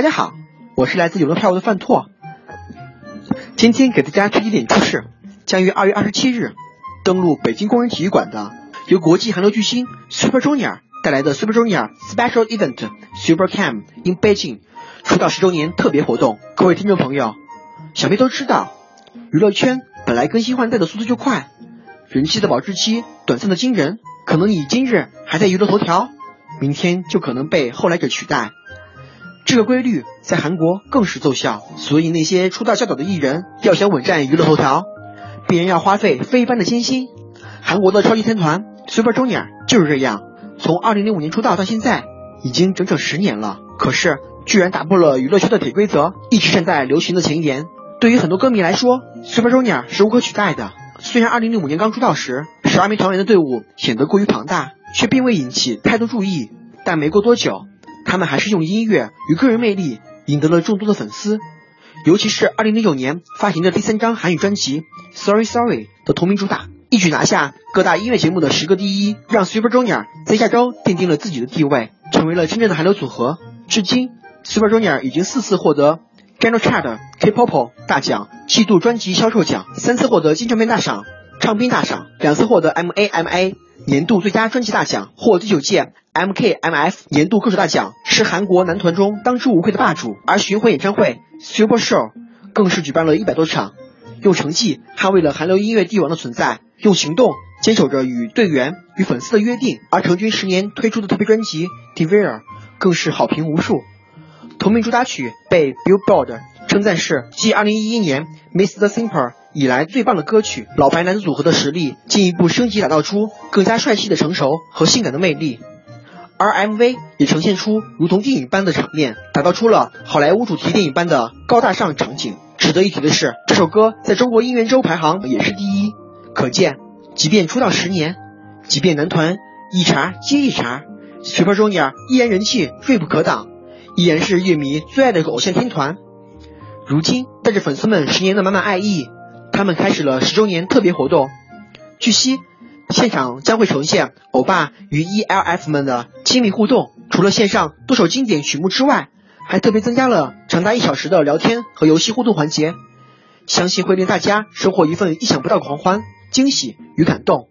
大家好，我是来自有乐票务的范拓。今天给大家推荐点出是将于二月二十七日登陆北京工人体育馆的由国际韩流巨星 Super Junior 带来的 Super Junior Special Event Super Cam in Beijing 出道十周年特别活动。各位听众朋友，想必都知道，娱乐圈本来更新换代的速度就快，人气的保质期短暂的惊人。可能你今日还在娱乐头条，明天就可能被后来者取代。这个规律在韩国更是奏效，所以那些出道较早的艺人要想稳占娱乐头条，必然要花费非一般的艰辛。韩国的超级天团 Super Junior 就是这样，从2005年出道到现在，已经整整十年了。可是居然打破了娱乐圈的铁规则，一直站在流行的前沿。对于很多歌迷来说，Super Junior 是无可取代的。虽然2005年刚出道时，十二名团员的队伍显得过于庞大，却并未引起太多注意。但没过多久。他们还是用音乐与个人魅力赢得了众多的粉丝，尤其是2009年发行的第三张韩语专辑《Sorry Sorry》的同名主打，一举拿下各大音乐节目的十个第一，让 Super Junior 在亚洲奠定了自己的地位，成为了真正的韩流组合。至今，Super Junior 已经四次获得 g a n o Chart K-pop 大奖季度专辑销售奖，三次获得金唱片大赏、唱片大赏，两次获得 MAMA 年度最佳专辑大奖，获第九届。MKMF 年度歌手大奖是韩国男团中当之无愧的霸主，而巡回演唱会 Super Show 更是举办了一百多场，用成绩捍卫了韩流音乐帝王的存在，用行动坚守着与队员与粉丝的约定。而成军十年推出的特别专辑 Devere 更是好评无数，同名主打曲被 Billboard 称赞是继2011年 Mr. Simple 以来最棒的歌曲。老牌男子组合的实力进一步升级，打造出更加帅气的成熟和性感的魅力。而 MV 也呈现出如同电影般的场面，打造出了好莱坞主题电影般的高大上场景。值得一提的是，这首歌在中国音乐周排行也是第一。可见，即便出道十年，即便男团一茬接一茬，Super Junior 依然人气锐不可挡，依然是乐迷最爱的偶像天团。如今，带着粉丝们十年的满满爱意，他们开始了十周年特别活动。据悉。现场将会呈现欧巴与 ELF 们的亲密互动，除了线上多首经典曲目之外，还特别增加了长达一小时的聊天和游戏互动环节，相信会令大家收获一份意想不到的狂欢、惊喜与感动。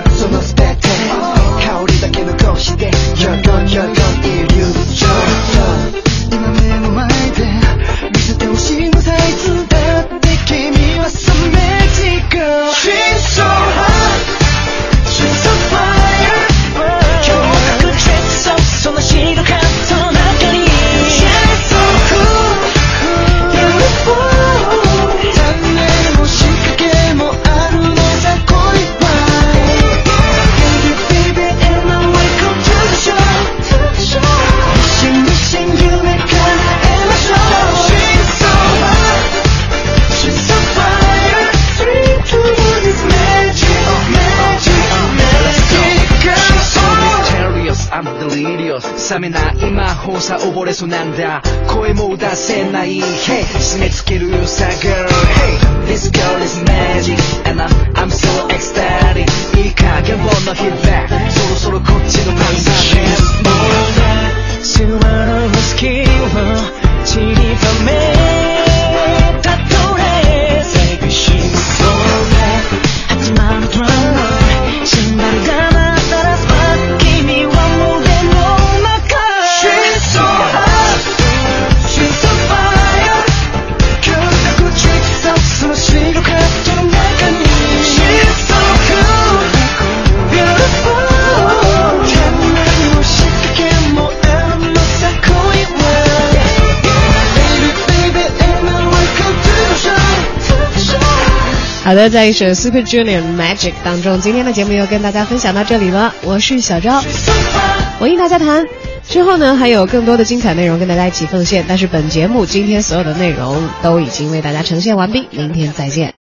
冷めない魔法さ溺れそうなんだ声も出せない Hey 締め付けるさ Girl Hey This girl is magic And I'm, I'm so excited 好的，在一首 Super Junior Magic 当中，今天的节目又跟大家分享到这里了。我是小昭，文艺大家谈。之后呢，还有更多的精彩内容跟大家一起奉献。但是本节目今天所有的内容都已经为大家呈现完毕，明天再见。